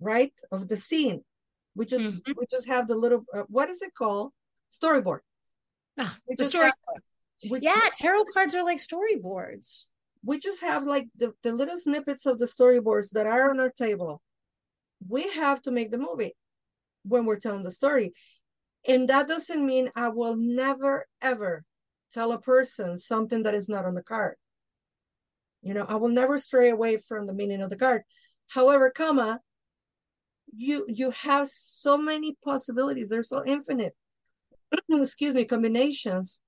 right, of the scene. We just mm-hmm. we just have the little uh, what is it called storyboard. Ah, the storyboard. yeah, tarot cards are like storyboards we just have like the, the little snippets of the storyboards that are on our table. We have to make the movie when we're telling the story. And that doesn't mean I will never, ever tell a person something that is not on the card. You know, I will never stray away from the meaning of the card. However, comma, you you have so many possibilities. They're so infinite. excuse me, combinations.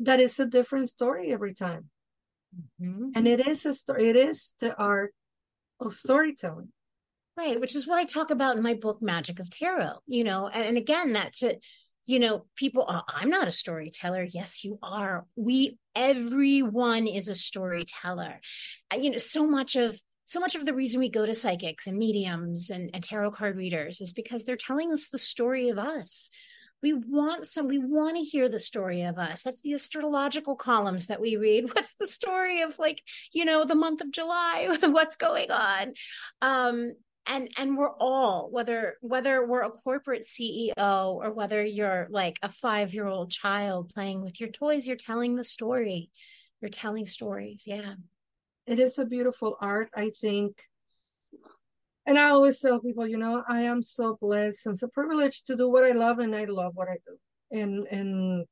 That is a different story every time. Mm-hmm. And it is a story, it is the art of storytelling. Right, which is what I talk about in my book, Magic of Tarot, you know, and, and again, that's to, you know, people, oh, I'm not a storyteller. Yes, you are. We, everyone is a storyteller. You know, so much of, so much of the reason we go to psychics and mediums and, and tarot card readers is because they're telling us the story of us. We want some we want to hear the story of us. That's the astrological columns that we read. What's the story of like you know the month of july? What's going on? Um and and we're all whether whether we're a corporate ceo or whether you're like a 5 year old child playing with your toys you're telling the story. You're telling stories yeah it is a beautiful art i think and I always tell people, you know, I am so blessed and so privileged to do what I love, and I love what I do. And and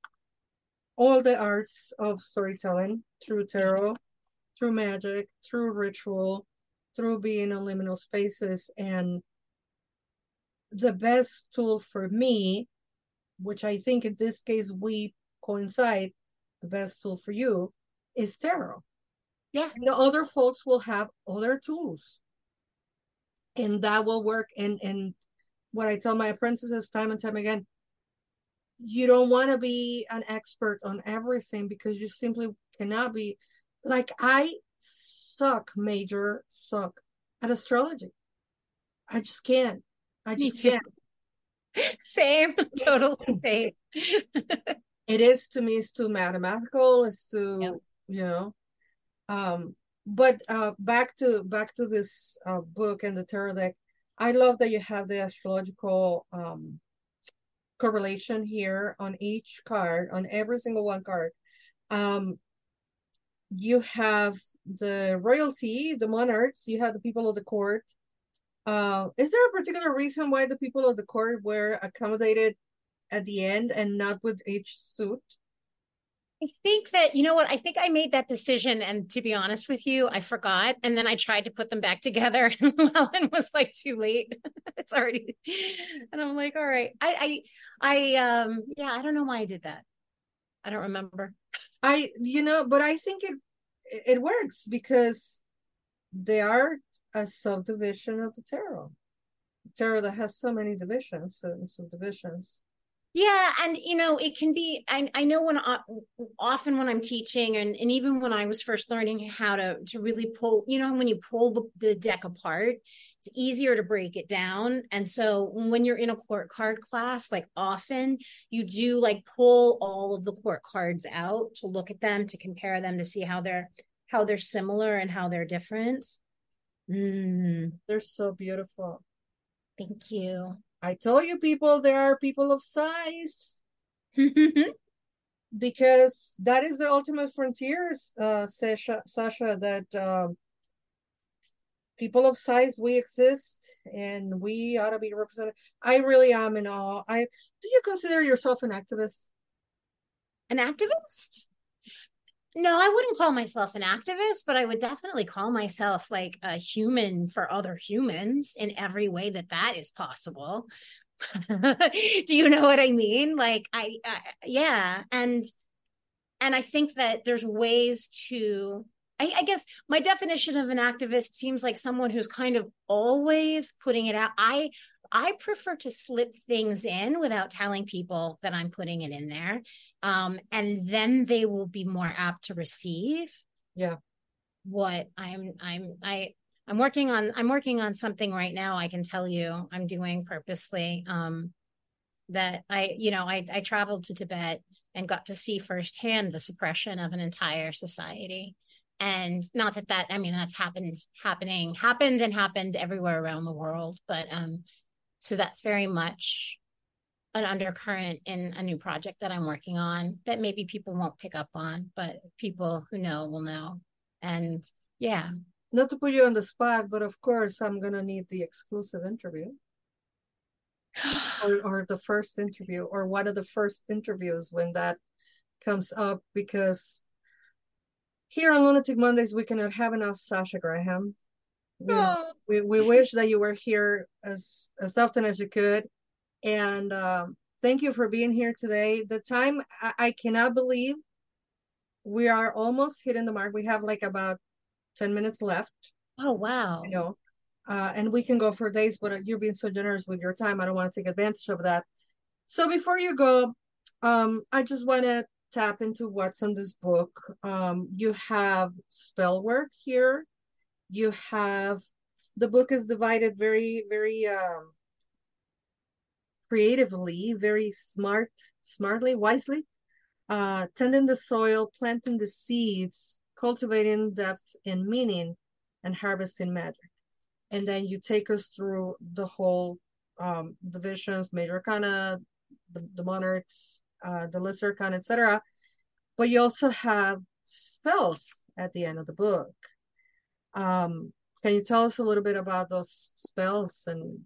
all the arts of storytelling through tarot, through magic, through ritual, through being in liminal spaces, and the best tool for me, which I think in this case we coincide, the best tool for you is tarot. Yeah. And the other folks will have other tools. And that will work. And and what I tell my apprentices time and time again, you don't want to be an expert on everything because you simply cannot be like I suck major suck at astrology. I just can't. I just can't. Same, totally same. it is to me, it's too mathematical, it's too, yep. you know. Um, but uh back to back to this uh book and the tarot deck. I love that you have the astrological um correlation here on each card, on every single one card. Um you have the royalty, the monarchs, you have the people of the court, uh, is there a particular reason why the people of the court were accommodated at the end and not with each suit? I think that, you know what, I think I made that decision. And to be honest with you, I forgot. And then I tried to put them back together. And Ellen was like, too late. it's already. And I'm like, all right. I, I, I, um, yeah, I don't know why I did that. I don't remember. I, you know, but I think it, it works because they are a subdivision of the tarot. Tarot that has so many divisions, certain subdivisions. Yeah, and you know, it can be. I I know when I, often when I'm teaching, and and even when I was first learning how to to really pull, you know, when you pull the, the deck apart, it's easier to break it down. And so when you're in a court card class, like often you do like pull all of the court cards out to look at them, to compare them, to see how they're how they're similar and how they're different. Mm. They're so beautiful. Thank you. I told you people there are people of size. because that is the ultimate frontiers, uh, Sasha, Sasha that um, people of size we exist and we ought to be represented. I really am in awe. I do you consider yourself an activist? An activist? No, I wouldn't call myself an activist, but I would definitely call myself like a human for other humans in every way that that is possible. Do you know what I mean? Like I, I yeah, and and I think that there's ways to I, I, guess my definition of an activist seems like someone who's kind of always putting it out. I I prefer to slip things in without telling people that I'm putting it in there. Um, and then they will be more apt to receive. Yeah. What I'm I'm I I'm working on I'm working on something right now I can tell you I'm doing purposely. Um that I, you know, I I traveled to Tibet and got to see firsthand the suppression of an entire society and not that that i mean that's happened happening happened and happened everywhere around the world but um so that's very much an undercurrent in a new project that I'm working on that maybe people won't pick up on, but people who know will know. And yeah. Not to put you on the spot, but of course I'm gonna need the exclusive interview. or, or the first interview or one of the first interviews when that comes up because here on Lunatic Mondays we cannot have enough Sasha Graham oh. we, we wish that you were here as as often as you could. And um, thank you for being here today. The time I, I, cannot believe we are almost hitting the mark. We have like about 10 minutes left. Oh wow. You know. Uh, and we can go for days but you're being so generous with your time. I don't want to take advantage of that. So before you go um, i just want to tap into what's in this book. Um, you have spell work here you have the book is divided very very um, creatively very smart smartly wisely. Uh, tending the soil planting the seeds cultivating depth and meaning and harvesting magic. And then you take us through the whole um, divisions major arcana the, the monarchs uh, the lesser arcana etc but you also have spells at the end of the book um, can you tell us a little bit about those spells and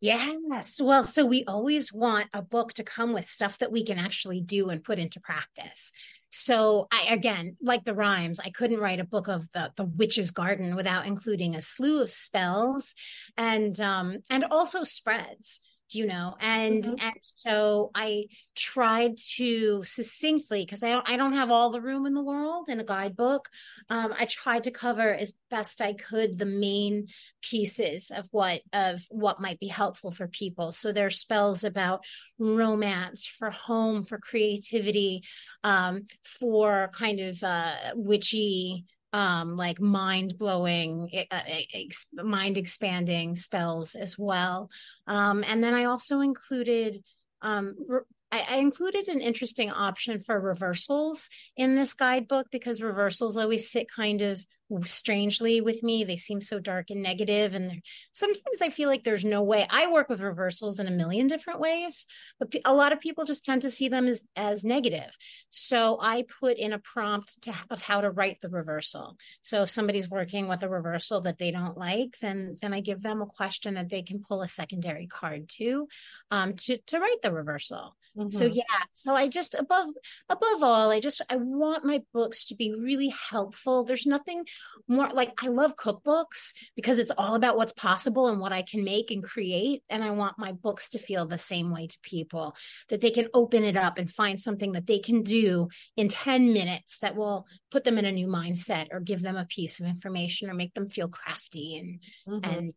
Yes. Well, so we always want a book to come with stuff that we can actually do and put into practice. So I again, like the rhymes, I couldn't write a book of the the witch's garden without including a slew of spells and um and also spreads. You know and mm-hmm. and so i tried to succinctly because I, I don't have all the room in the world in a guidebook um, i tried to cover as best i could the main pieces of what of what might be helpful for people so there's spells about romance for home for creativity um, for kind of uh, witchy um like mind blowing uh, ex- mind expanding spells as well. Um and then i also included um re- I, I included an interesting option for reversals in this guidebook because reversals always sit kind of strangely with me. They seem so dark and negative, and sometimes I feel like there's no way. I work with reversals in a million different ways, but a lot of people just tend to see them as as negative. So I put in a prompt to, of how to write the reversal. So if somebody's working with a reversal that they don't like, then then I give them a question that they can pull a secondary card to, um, to to write the reversal. Mm-hmm. So yeah, so I just above above all, I just I want my books to be really helpful. There's nothing more like I love cookbooks because it's all about what's possible and what I can make and create. And I want my books to feel the same way to people that they can open it up and find something that they can do in 10 minutes that will put them in a new mindset or give them a piece of information or make them feel crafty and mm-hmm. and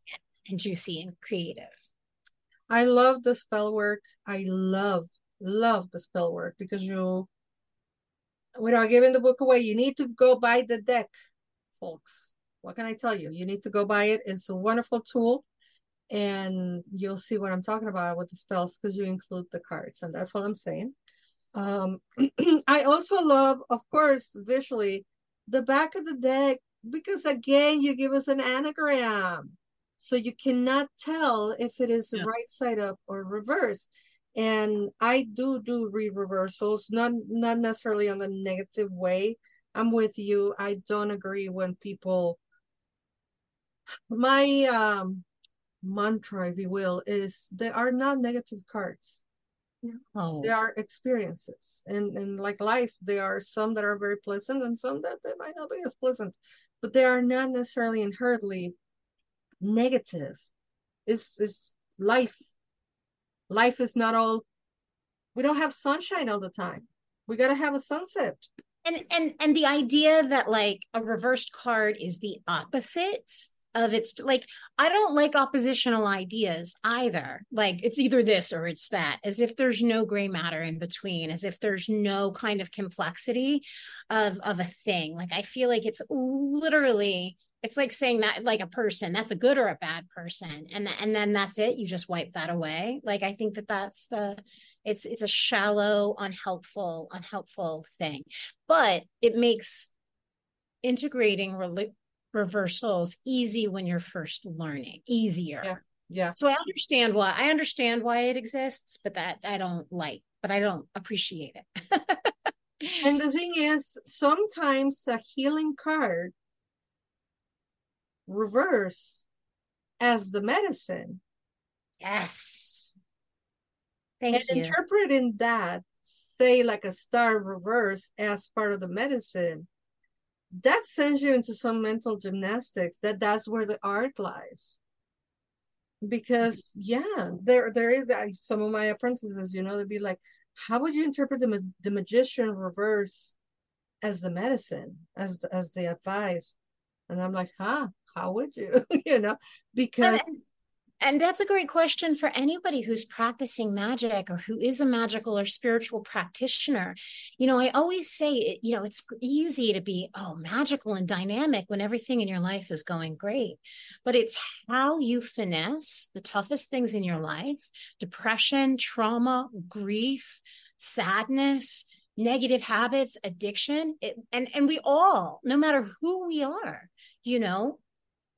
and juicy and creative. I love the spell work. I love, love the spell work because you without giving the book away, you need to go buy the deck folks. What can I tell you? You need to go buy it. It's a wonderful tool and you'll see what I'm talking about with the spells because you include the cards and that's what I'm saying. Um, I also love, of course, visually the back of the deck because again, you give us an ambigram. So you cannot tell if it is yeah. right side up or reverse. And I do do read reversals, not not necessarily on the negative way, I'm with you. I don't agree when people my um mantra, if you will, is they are not negative cards. Oh. They are experiences. And and like life, there are some that are very pleasant and some that they might not be as pleasant. But they are not necessarily inherently negative. It's it's life. Life is not all we don't have sunshine all the time. We gotta have a sunset and and and the idea that like a reversed card is the opposite of its like i don't like oppositional ideas either. Like it's either this or it's that as if there's no gray matter in between as if there's no kind of complexity of of a thing. Like i feel like it's literally it's like saying that like a person that's a good or a bad person and and then that's it. You just wipe that away. Like i think that that's the it's it's a shallow, unhelpful, unhelpful thing. But it makes integrating re- reversals easy when you're first learning, easier. Yeah. Yeah. So I understand why I understand why it exists, but that I don't like, but I don't appreciate it. and the thing is, sometimes a healing card reverse as the medicine. Yes. Thank and you. interpreting that, say like a star reverse as part of the medicine, that sends you into some mental gymnastics. That that's where the art lies. Because yeah, there there is that. Some of my apprentices, you know, they'd be like, "How would you interpret the the magician reverse as the medicine, as as the advice?" And I'm like, "Huh? How would you? you know?" Because and that's a great question for anybody who's practicing magic or who is a magical or spiritual practitioner. You know, I always say, you know, it's easy to be, oh, magical and dynamic when everything in your life is going great. But it's how you finesse the toughest things in your life depression, trauma, grief, sadness, negative habits, addiction. It, and, and we all, no matter who we are, you know,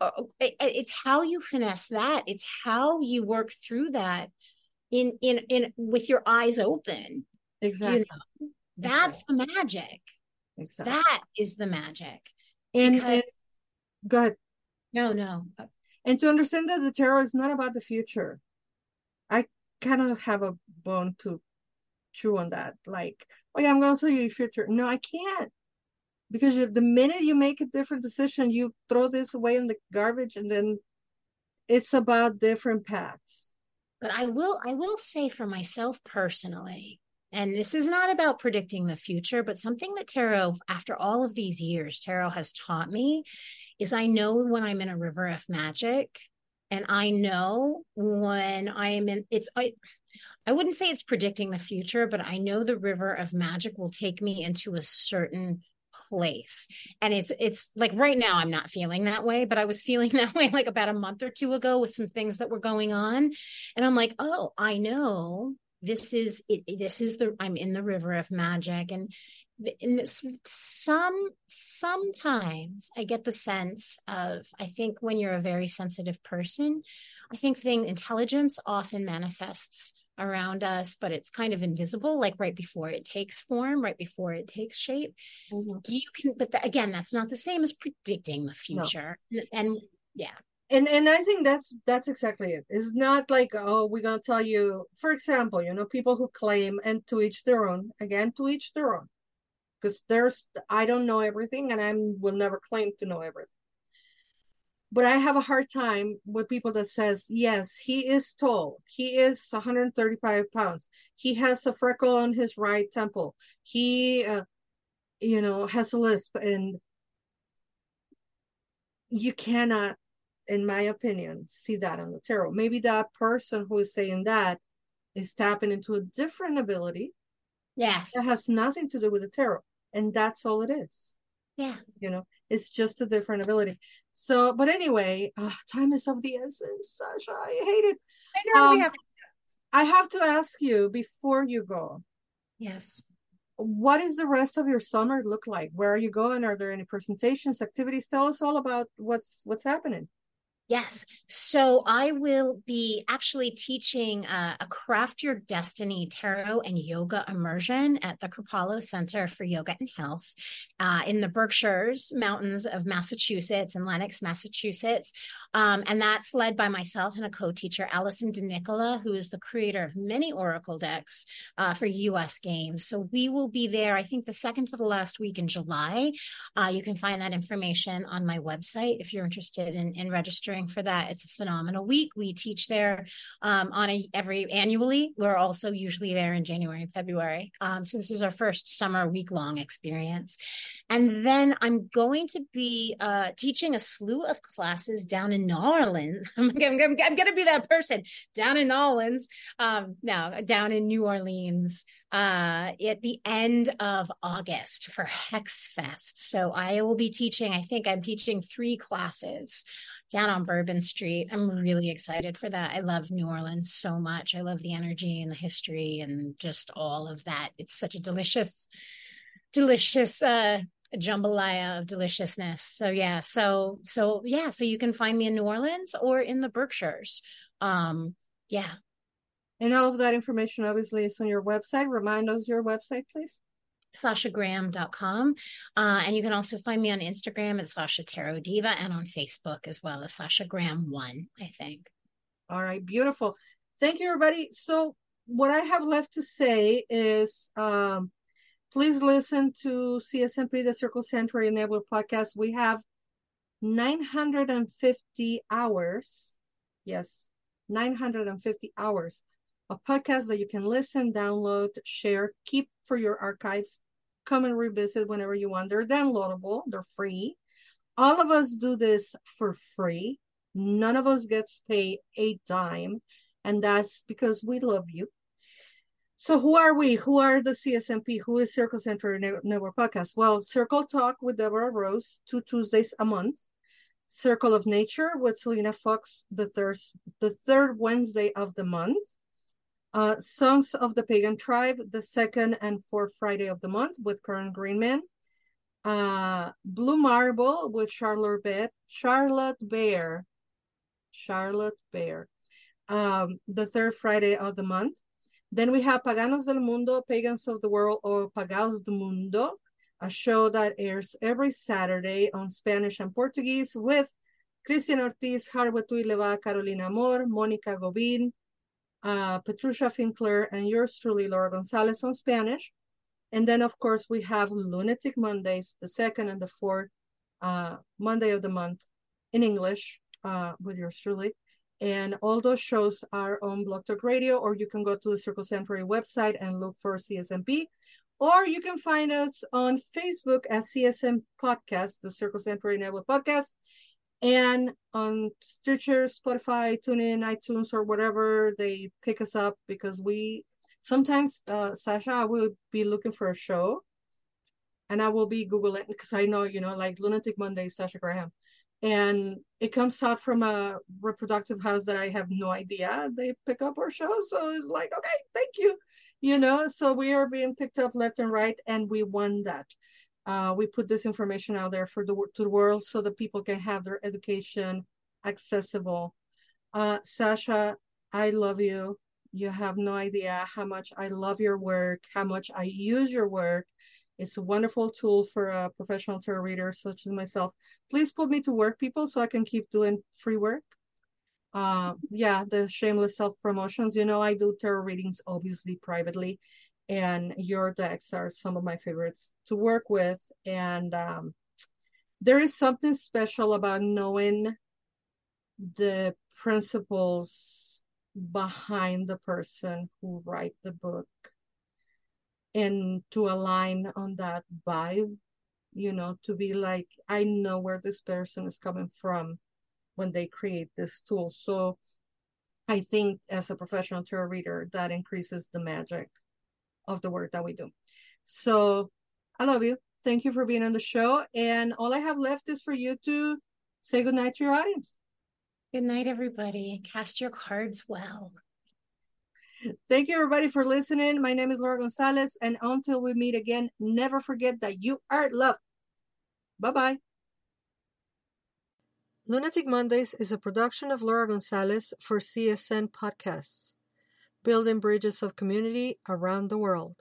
Uh, oh, it's how you finesse that. It's how you work through that in in in with your eyes open exactly you know? that's exactly. the magic. Exactly. that is the magic. And, because... and go ahead. No no. And to understand that the tarot is not about the future i kind of have a bone to chew on that. Like oh yeah i'm gonna tell you your future. No i can't because the minute you make a different decision you throw this away in the garbage and then it's about different paths. But I will I will say for myself personally, and this is not about predicting the future, but something that tarot, after all of these years, tarot has taught me is I know when I'm in a river of magic and I know when I am in it's I I wouldn't say it's predicting the future, but I know the river of magic will take me into a certain place. And it's it's like right now I'm not feeling that way, but I was feeling that way like about a month or two ago with some things that were going on. And I'm like, "Oh, I know this is it, this is the I'm in the river of magic and this, some sometimes I get the sense of I think when you're a very sensitive person, I think thing intelligence often manifests around us, but it's kind of invisible, like right before it takes form, right before it takes shape. Mm-hmm. You can, but the, again, that's not the same as predicting the future. No. And yeah. And and I think that's that's exactly it. It's not like oh we're gonna tell you. For example, you know people who claim and to each their own. Again, to each their own. Because there's I don't know everything, and I will never claim to know everything but I have a hard time with people that says, yes, he is tall. He is 135 pounds. He has a freckle on his right temple. He, uh, you know, has a lisp. And you cannot, in my opinion, see that on the tarot. Maybe that person who is saying that is tapping into a different ability. Yes. That has nothing to do with the tarot. And that's all it is. Yeah. You know, it's just a different ability. So, but anyway, uh, time is of the essence, Sasha. I hate it. I know um, we have. I have to ask you before you go. Yes. What is the rest of your summer look like? Where are you going? Are there any presentations, activities? Tell us all about what's what's happening. Yes. So I will be actually teaching uh, a Craft Your Destiny tarot and yoga immersion at the Kripalu Center for Yoga and Health uh, in the Berkshires Mountains of Massachusetts in Lenox, Massachusetts. Um, and that's led by myself and a co teacher, Alison DeNicola, who is the creator of many Oracle decks uh, for US Games. So we will be there, I think, the second to the last week in July. Uh, you can find that information on my website if you're interested in, in registering for that. It's a phenomenal week. We teach there um, on a every annually. We're also usually there in January and February. Um, so this is our first summer week long experience. And then I'm going to be uh, teaching a slew of classes down in New Orleans. I'm, I'm, I'm, I'm going to be that person down in New Orleans. Um, now down in New Orleans uh, at the end of August for Hex Fest. So I will be teaching, I think I'm teaching three classes down on Bourbon Street. I'm really excited for that. I love New Orleans so much. I love the energy and the history and just all of that. It's such a delicious, delicious uh jambalaya of deliciousness. So yeah, so so yeah, so you can find me in New Orleans or in the Berkshires. Um yeah, and all of that information obviously is on your website. Remind us your website, please. SashaGraham.com. Uh, and you can also find me on Instagram at Sasha Tarot Diva and on Facebook as well as Sasha Graham One, I think. All right, beautiful. Thank you, everybody. So, what I have left to say is um, please listen to CSNP, the Circle Sanctuary Enabler podcast. We have 950 hours. Yes, 950 hours a podcast that you can listen, download, share, keep for your archives, come and revisit whenever you want. They're downloadable, they're free. All of us do this for free. None of us gets paid a dime, and that's because we love you. So who are we? Who are the CSNP? Who is Circle Sanctuary Network Podcast? Well, Circle Talk with Deborah Rose, two Tuesdays a month. Circle of Nature with Selena Fox, the third the third Wednesday of the month. Uh, Songs of the Pagan Tribe, the second and fourth Friday of the month with Karen Greenman. Uh, Blue Marble with Charlotte Bear, Charlotte Bear, Charlotte Bear, um, the third Friday of the month. Then we have Paganos del Mundo, Pagans of the World, or Pagaos do Mundo, a show that airs every Saturday on Spanish and Portuguese with Cristian Ortiz, Harbato Leva, Carolina Amor, Monica Gobin, uh, Patricia Finkler, and yours truly, Laura González on Spanish. And then, of course, we have Lunatic Mondays, the second and the fourth uh, Monday of the month in English uh, with yours truly. And all those shows are on Blog Talk Radio, or you can go to the Circle Sanctuary website and look for CSNP. Or you can find us on Facebook as CSM Podcast, the Circle Sanctuary Network Podcast, and on Stitcher, Spotify, TuneIn, iTunes, or whatever they pick us up because we sometimes, uh, Sasha, I will be looking for a show and I will be Googling because I know, you know, like Lunatic Monday, Sasha Graham. And it comes out from a reproductive house that I have no idea. They pick up our show. So it's like, okay, thank you. You know, so we are being picked up left and right, and we won that. Uh, we put this information out there for the to the world so that people can have their education accessible. Uh, Sasha, I love you. You have no idea how much I love your work, how much I use your work, it's a wonderful tool for a professional tarot reader such as myself. Please put me to work, people, so I can keep doing free work. Uh, yeah, the shameless self promotions. You know, I do tarot readings obviously privately, and your decks are some of my favorites to work with. And um, there is something special about knowing the principles behind the person who write the book and to align on that vibe, you know, to be like, I know where this person is coming from when they create this tool. So I think as a professional tarot reader, that increases the magic of the work that we do. So I love you. Thank you for being on the show. And all I have left is for you to say goodnight to your audience. Good night, everybody. Cast your cards well. Thank you, everybody, for listening. My name is Laura González, and until we meet again, never forget that you are loved. Bye bye. Lunatic Mondays is a production of Laura González for CSN Podcasts, building bridges of community around the world.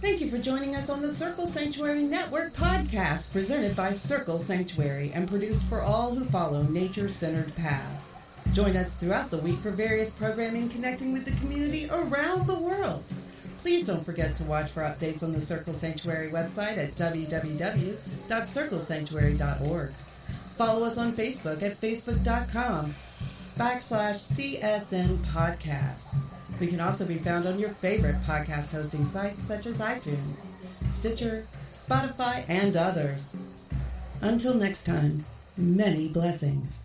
Thank you for joining us on the Circle Sanctuary Network podcast, presented by Circle Sanctuary and produced for all who follow nature centered paths. Join us throughout the week for various programming connecting with the community around the world. Please don't forget to watch for updates on the Circle Sanctuary website at www.circlesanctuary.org. Follow us on Facebook at facebook.com backslash CSN Podcasts. We can also be found on your favorite podcast hosting sites such as iTunes, Stitcher, Spotify, and others. Until next time, many blessings.